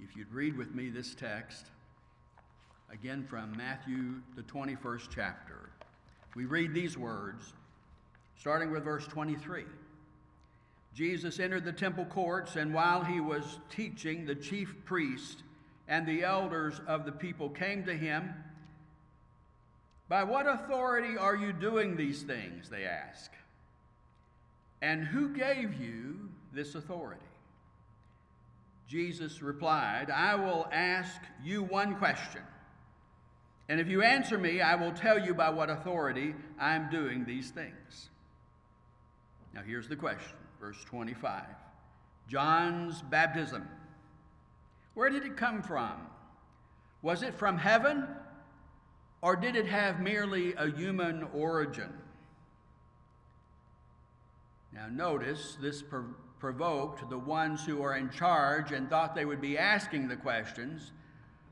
If you'd read with me this text, again from Matthew, the 21st chapter, we read these words, starting with verse 23. Jesus entered the temple courts, and while he was teaching, the chief priest and the elders of the people came to him. By what authority are you doing these things? They ask. And who gave you this authority? Jesus replied, I will ask you one question. And if you answer me, I will tell you by what authority I am doing these things. Now, here's the question, verse 25 John's baptism. Where did it come from? Was it from heaven, or did it have merely a human origin? Now, notice this provoked the ones who are in charge and thought they would be asking the questions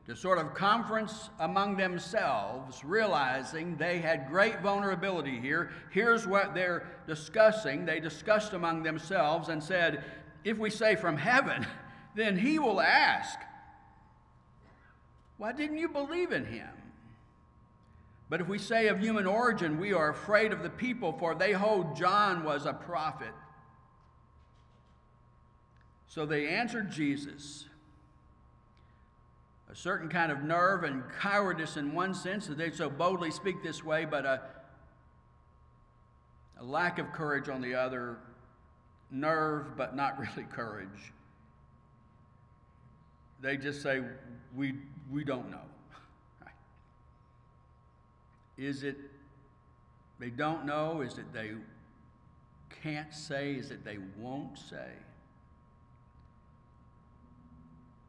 to sort of conference among themselves, realizing they had great vulnerability here. Here's what they're discussing. They discussed among themselves and said, If we say from heaven, then he will ask, Why didn't you believe in him? But if we say of human origin, we are afraid of the people, for they hold John was a prophet. So they answered Jesus. A certain kind of nerve and cowardice in one sense that they so boldly speak this way, but a, a lack of courage on the other, nerve but not really courage. They just say, We, we don't know. Is it they don't know? Is it they can't say? Is it they won't say?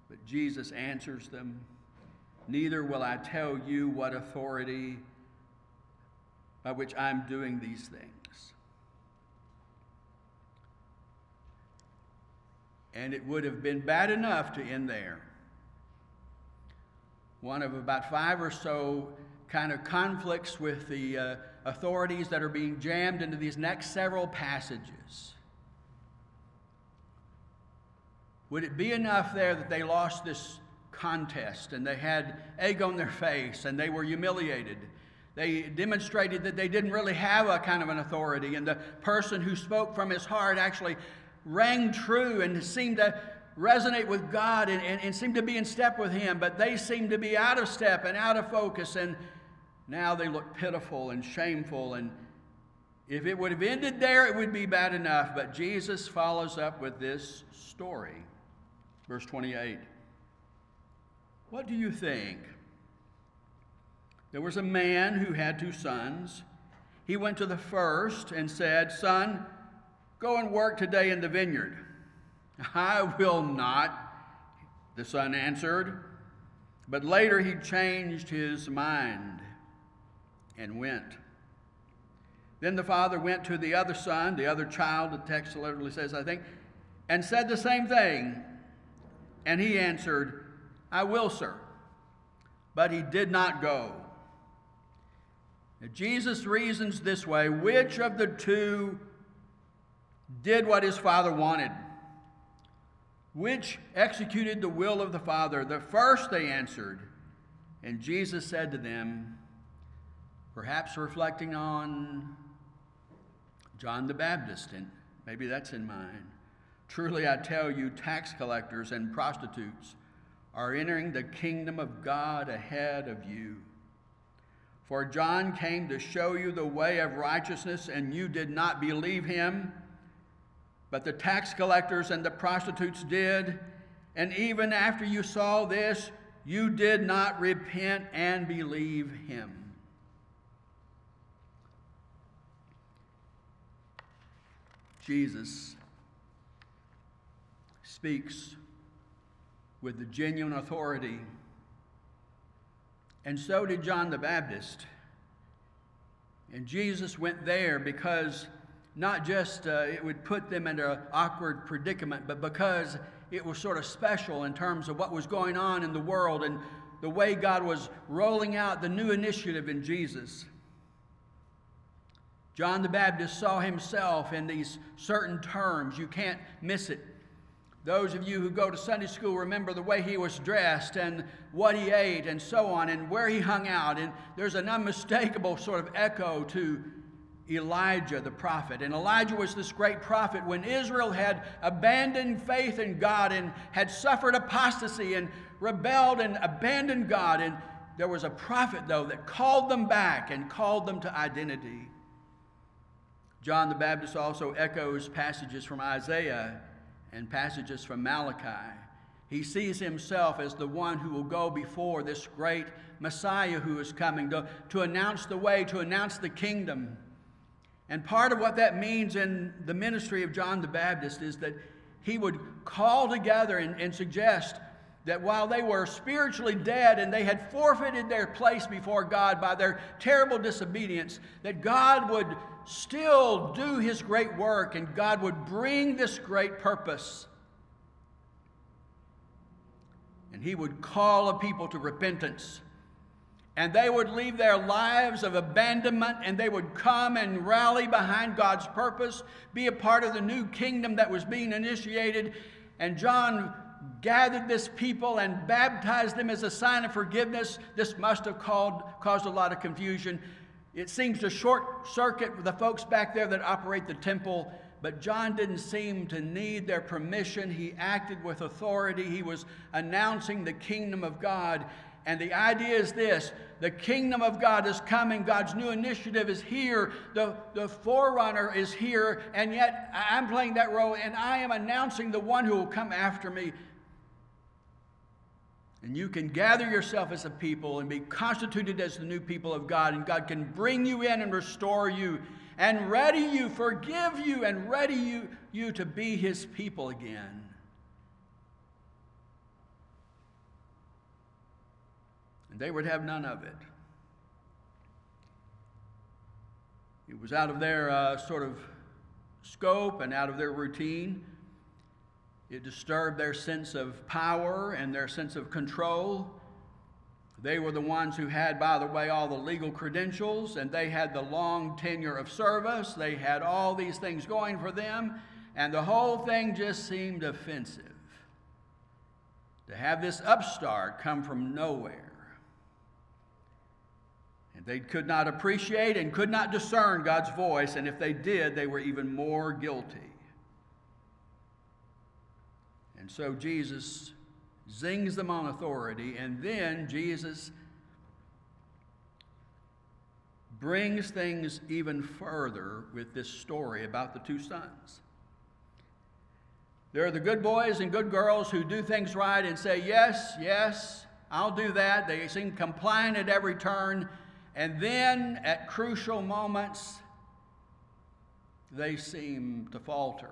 But Jesus answers them Neither will I tell you what authority by which I'm doing these things. And it would have been bad enough to end there. One of about five or so kind of conflicts with the uh, authorities that are being jammed into these next several passages. Would it be enough there that they lost this contest and they had egg on their face and they were humiliated? They demonstrated that they didn't really have a kind of an authority, and the person who spoke from his heart actually rang true and seemed to resonate with God and, and, and seemed to be in step with Him, but they seemed to be out of step and out of focus, and now they look pitiful and shameful and if it would have ended there, it would be bad enough. But Jesus follows up with this story. Verse 28. What do you think? There was a man who had two sons. He went to the first and said, Son, go and work today in the vineyard. I will not, the son answered. But later he changed his mind and went. Then the father went to the other son, the other child, the text literally says, I think, and said the same thing. And he answered, I will, sir. But he did not go. Now, Jesus reasons this way which of the two did what his father wanted? Which executed the will of the Father? The first, they answered. And Jesus said to them, perhaps reflecting on John the Baptist, and maybe that's in mind. Truly, I tell you, tax collectors and prostitutes are entering the kingdom of God ahead of you. For John came to show you the way of righteousness, and you did not believe him. But the tax collectors and the prostitutes did. And even after you saw this, you did not repent and believe him. Jesus speaks with the genuine authority. And so did John the Baptist. And Jesus went there because not just uh, it would put them into an awkward predicament, but because it was sort of special in terms of what was going on in the world and the way God was rolling out the new initiative in Jesus. John the Baptist saw himself in these certain terms. You can't miss it. Those of you who go to Sunday school remember the way he was dressed and what he ate and so on and where he hung out. And there's an unmistakable sort of echo to Elijah the prophet. And Elijah was this great prophet when Israel had abandoned faith in God and had suffered apostasy and rebelled and abandoned God. And there was a prophet, though, that called them back and called them to identity. John the Baptist also echoes passages from Isaiah and passages from Malachi. He sees himself as the one who will go before this great Messiah who is coming to, to announce the way, to announce the kingdom. And part of what that means in the ministry of John the Baptist is that he would call together and, and suggest that while they were spiritually dead and they had forfeited their place before God by their terrible disobedience, that God would still do his great work and God would bring this great purpose. And he would call a people to repentance. And they would leave their lives of abandonment and they would come and rally behind God's purpose, be a part of the new kingdom that was being initiated. And John gathered this people and baptized them as a sign of forgiveness. This must have called, caused a lot of confusion. It seems to short circuit the folks back there that operate the temple, but John didn't seem to need their permission. He acted with authority, he was announcing the kingdom of God. And the idea is this the kingdom of God is coming. God's new initiative is here. The, the forerunner is here. And yet I'm playing that role and I am announcing the one who will come after me. And you can gather yourself as a people and be constituted as the new people of God, and God can bring you in and restore you and ready you, forgive you, and ready you, you to be His people again. And they would have none of it. It was out of their uh, sort of scope and out of their routine. It disturbed their sense of power and their sense of control. They were the ones who had, by the way, all the legal credentials, and they had the long tenure of service. They had all these things going for them, and the whole thing just seemed offensive. To have this upstart come from nowhere. And they could not appreciate and could not discern God's voice, and if they did, they were even more guilty. And so Jesus zings them on authority, and then Jesus brings things even further with this story about the two sons. There are the good boys and good girls who do things right and say, Yes, yes, I'll do that. They seem compliant at every turn. And then at crucial moments, they seem to falter.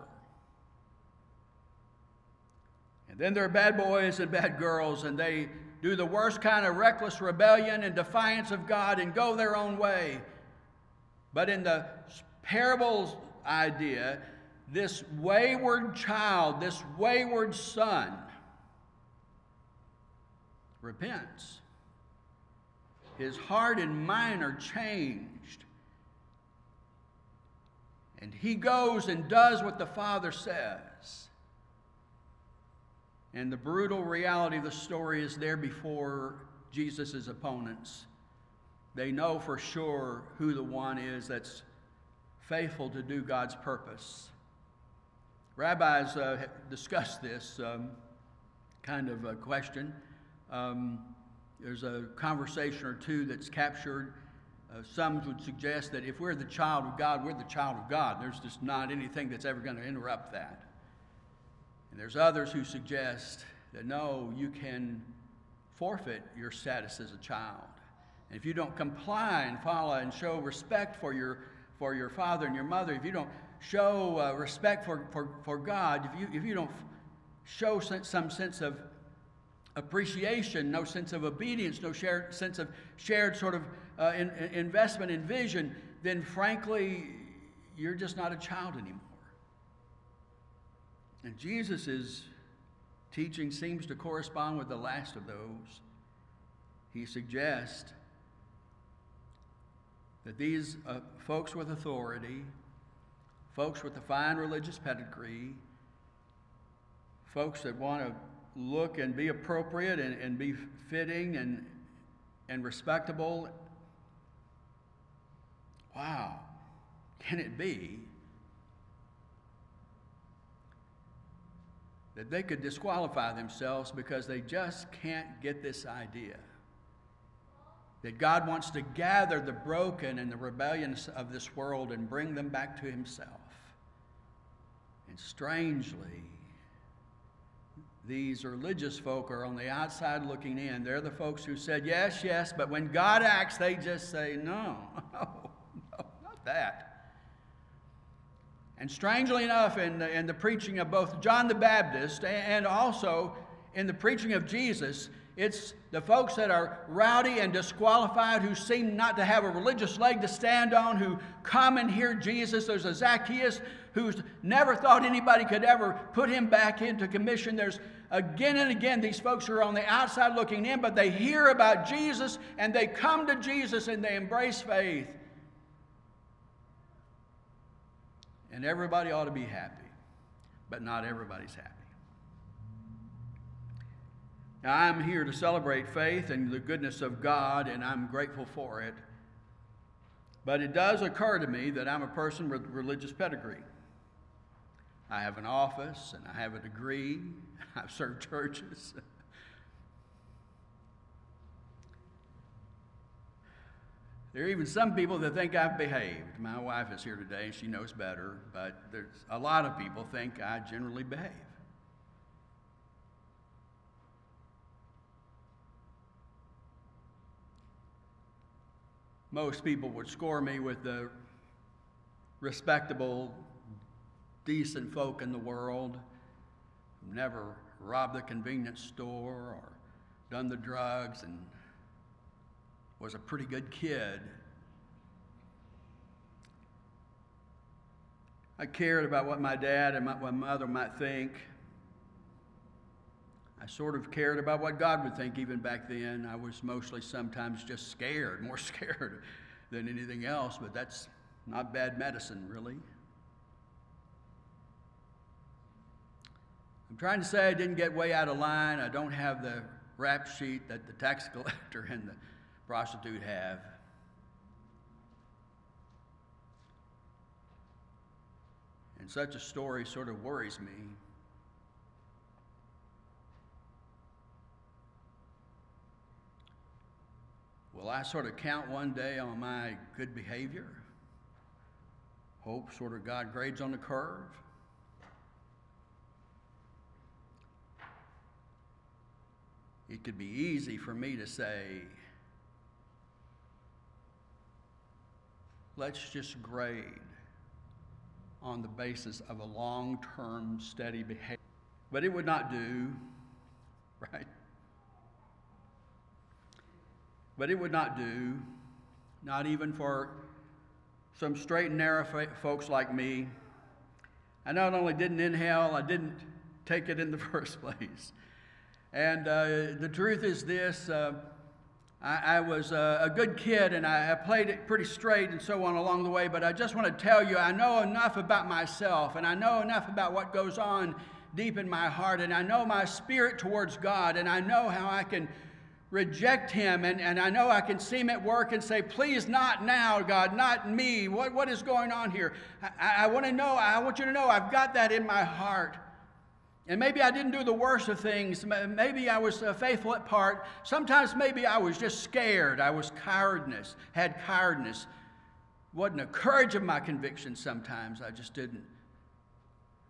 And then there are bad boys and bad girls, and they do the worst kind of reckless rebellion and defiance of God and go their own way. But in the parable's idea, this wayward child, this wayward son, repents. His heart and mind are changed. And he goes and does what the Father says. And the brutal reality of the story is there before Jesus' opponents. They know for sure who the one is that's faithful to do God's purpose. Rabbis uh, discuss this um, kind of a question. Um, there's a conversation or two that's captured. Uh, some would suggest that if we're the child of God, we're the child of God. There's just not anything that's ever going to interrupt that. And there's others who suggest that no, you can forfeit your status as a child. And if you don't comply and follow and show respect for your, for your father and your mother, if you don't show uh, respect for, for, for God, if you, if you don't show some sense of appreciation, no sense of obedience, no shared, sense of shared sort of uh, in, in investment in vision, then frankly, you're just not a child anymore. And Jesus' teaching seems to correspond with the last of those. He suggests that these uh, folks with authority, folks with a fine religious pedigree, folks that want to look and be appropriate and, and be fitting and, and respectable. Wow, can it be that they could disqualify themselves because they just can't get this idea? That God wants to gather the broken and the rebellious of this world and bring them back to Himself. And strangely, these religious folk are on the outside looking in. They're the folks who said, yes, yes, but when God acts, they just say, no, no, no not that. And strangely enough, in the, in the preaching of both John the Baptist and also in the preaching of Jesus, it's the folks that are rowdy and disqualified who seem not to have a religious leg to stand on, who come and hear Jesus. There's a Zacchaeus who's never thought anybody could ever put him back into commission. There's again and again these folks who are on the outside looking in, but they hear about Jesus and they come to Jesus and they embrace faith. And everybody ought to be happy, but not everybody's happy. Now, I'm here to celebrate faith and the goodness of God, and I'm grateful for it. But it does occur to me that I'm a person with religious pedigree. I have an office and I have a degree. I've served churches. There are even some people that think I've behaved. My wife is here today she knows better, but there's a lot of people think I generally behave. most people would score me with the respectable, decent folk in the world never robbed the convenience store or done the drugs and was a pretty good kid. I cared about what my dad and my, my mother might think. I sort of cared about what God would think even back then. I was mostly sometimes just scared, more scared than anything else, but that's not bad medicine, really. I'm trying to say I didn't get way out of line. I don't have the rap sheet that the tax collector and the prostitute have. And such a story sort of worries me. Will I sort of count one day on my good behavior? Hope sort of God grades on the curve? It could be easy for me to say, let's just grade on the basis of a long term steady behavior. But it would not do, right? But it would not do, not even for some straight and narrow folks like me. I not only didn't inhale, I didn't take it in the first place. And uh, the truth is this uh, I, I, was uh, a good kid and I, I played it pretty straight and so on along the way, but I just want to tell you I know enough about myself and I know enough about what goes on deep in my heart, and I know my spirit towards God, and I know how I can reject him. And, and I know I can see him at work and say, Please, not now, God, not me. What, what is going on here? I, I want to know, I want you to know I've got that in my heart. And maybe I didn't do the worst of things. Maybe I was uh, faithful at part. Sometimes maybe I was just scared. I was cowardness, had cowardness. Wasn't a courage of my conviction sometimes. I just didn't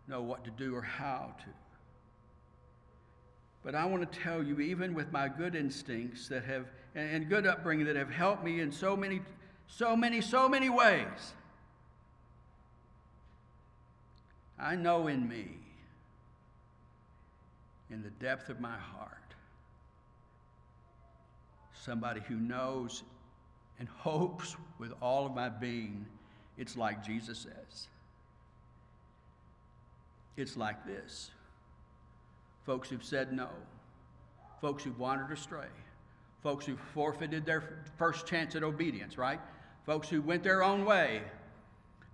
know what to do or how to. But I want to tell you, even with my good instincts that have and good upbringing that have helped me in so many, so many, so many ways, I know in me, in the depth of my heart, somebody who knows and hopes with all of my being, it's like Jesus says. It's like this folks who've said no, folks who've wandered astray, folks who forfeited their first chance at obedience, right? Folks who went their own way,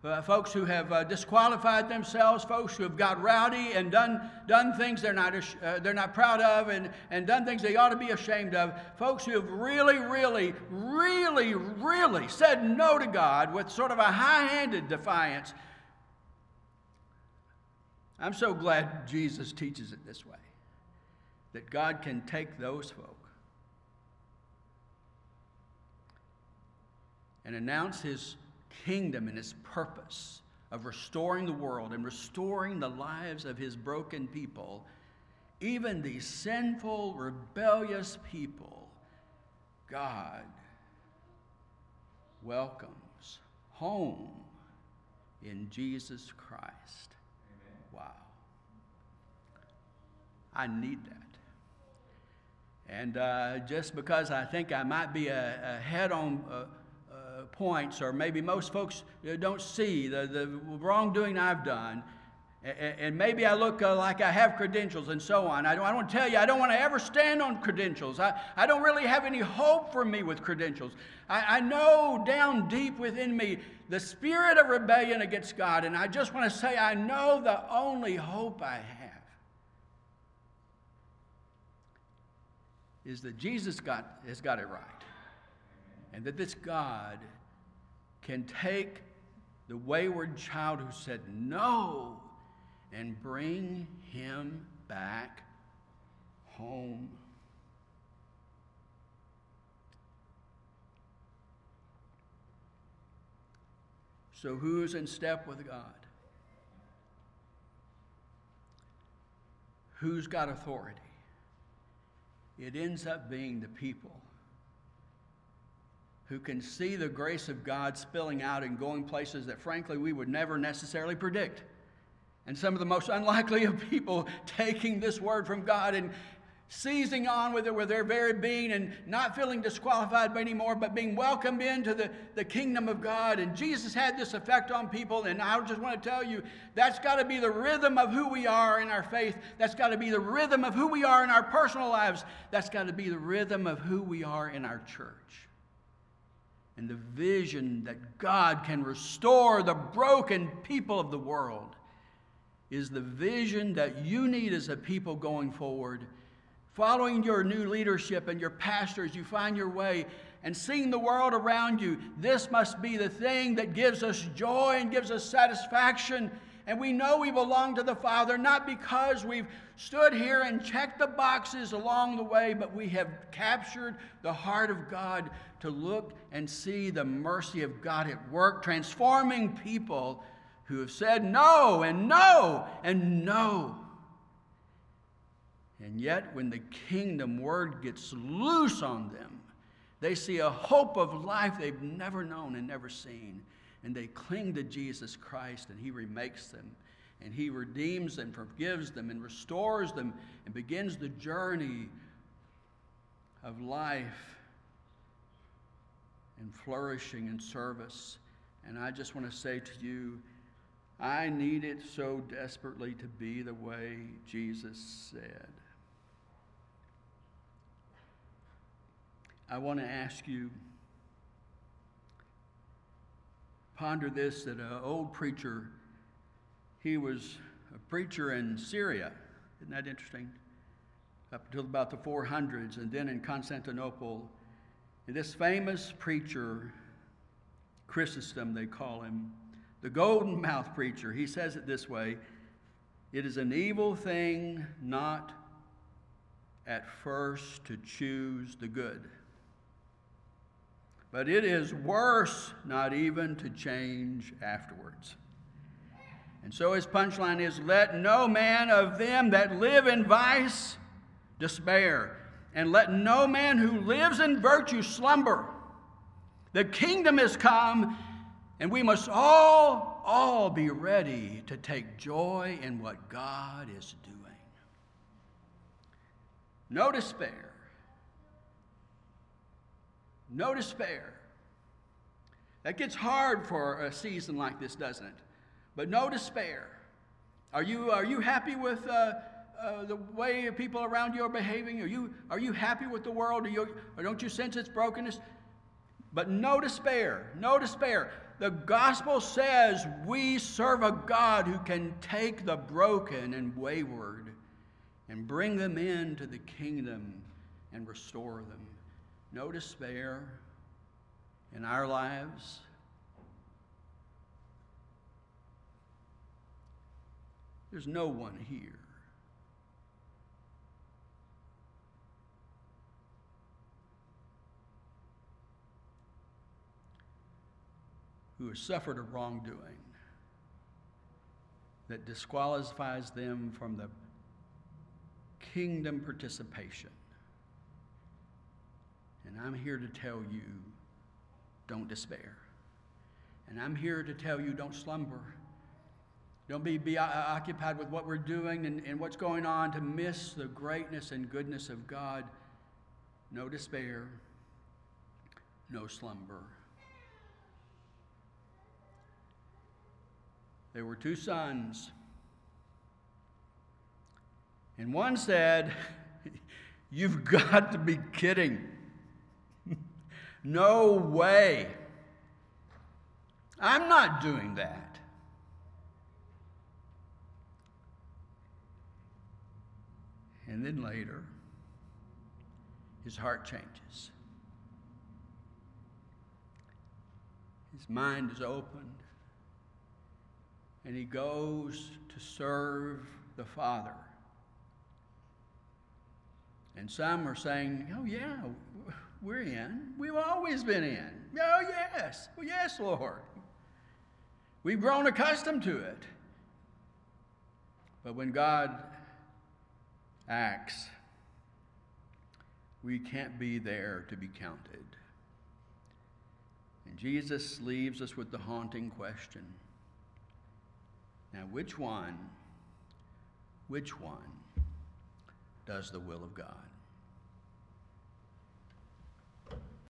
uh, folks who have uh, disqualified themselves, folks who have got rowdy and done, done things they're not, uh, they're not proud of and, and done things they ought to be ashamed of, folks who have really, really, really, really said no to God with sort of a high handed defiance. I'm so glad Jesus teaches it this way that God can take those folk and announce his kingdom and his purpose of restoring the world and restoring the lives of his broken people, even these sinful, rebellious people, God welcomes home in Jesus Christ. Amen. Wow. I need that. And uh, just because I think I might be ahead on. Uh, points, or maybe most folks don't see the, the wrongdoing I've done. And maybe I look uh, like I have credentials and so on. I don't, I don't tell you, I don't want to ever stand on credentials. I, I don't really have any hope for me with credentials. I, I know down deep within me the spirit of rebellion against God, and I just want to say I know the only hope I have is that Jesus got, has got it right. And that this God can take the wayward child who said no and bring him back home. So, who's in step with God? Who's got authority? It ends up being the people who can see the grace of God spilling out and going places that, frankly, we would never necessarily predict. And some of the most unlikely of people taking this word from God and seizing on with it with their very being and not feeling disqualified anymore, but being welcomed into the, the kingdom of God. And Jesus had this effect on people. And I just want to tell you that's got to be the rhythm of who we are in our faith. That's got to be the rhythm of who we are in our personal lives. That's got to be the rhythm of who we are in our church and the vision that God can restore the broken people of the world is the vision that you need as a people going forward. Following your new leadership and your pastors, you find your way and seeing the world around you. This must be the thing that gives us joy and gives us satisfaction and we know we belong to the Father not because we've stood here and checked the boxes along the way, but we have captured the heart of God to look and see the mercy of God at work, transforming people who have said no and no and no. And yet, when the kingdom word gets loose on them, they see a hope of life they've never known and never seen and they cling to Jesus Christ and He remakes them and He redeems them, forgives them, and restores them and begins the journey of life and flourishing and service. And I just want to say to you, I need it so desperately to be the way Jesus said. I want to ask you ponder this that an old preacher, he was a preacher in Syria. Isn't that interesting? Up until about the 400s, and then in Constantinople. And this famous preacher, Chrysostom, they call him, the golden mouth preacher, he says it this way It is an evil thing not at first to choose the good but it is worse not even to change afterwards. And so his punchline is let no man of them that live in vice despair, and let no man who lives in virtue slumber. The kingdom is come, and we must all, all be ready to take joy in what God is doing. No despair no despair. That gets hard for a season like this, doesn't it? But no despair. Are you, are you happy with uh, uh, the way people around you are behaving? Are you, are you happy with the world? You, or don't you sense its brokenness? But no despair, no despair. The gospel says we serve a God who can take the broken and wayward and bring them into the kingdom and restore them. No despair in our lives. There's no one here. Who has suffered a wrongdoing that disqualifies them from the kingdom participation. And I'm here to tell you don't despair. And I'm here to tell you don't slumber. Don't be, be uh, occupied with what we're doing and, and what's going on to miss the greatness and goodness of God. No despair, no slumber. There were two sons. And one said, You've got to be kidding. No way. I'm not doing that. And then later, his heart changes. His mind is opened. And he goes to serve the Father. And some are saying, oh, yeah, we're in. We've always been in. Oh, yes. Oh, yes, Lord. We've grown accustomed to it. But when God acts, we can't be there to be counted. And Jesus leaves us with the haunting question now, which one, which one does the will of God?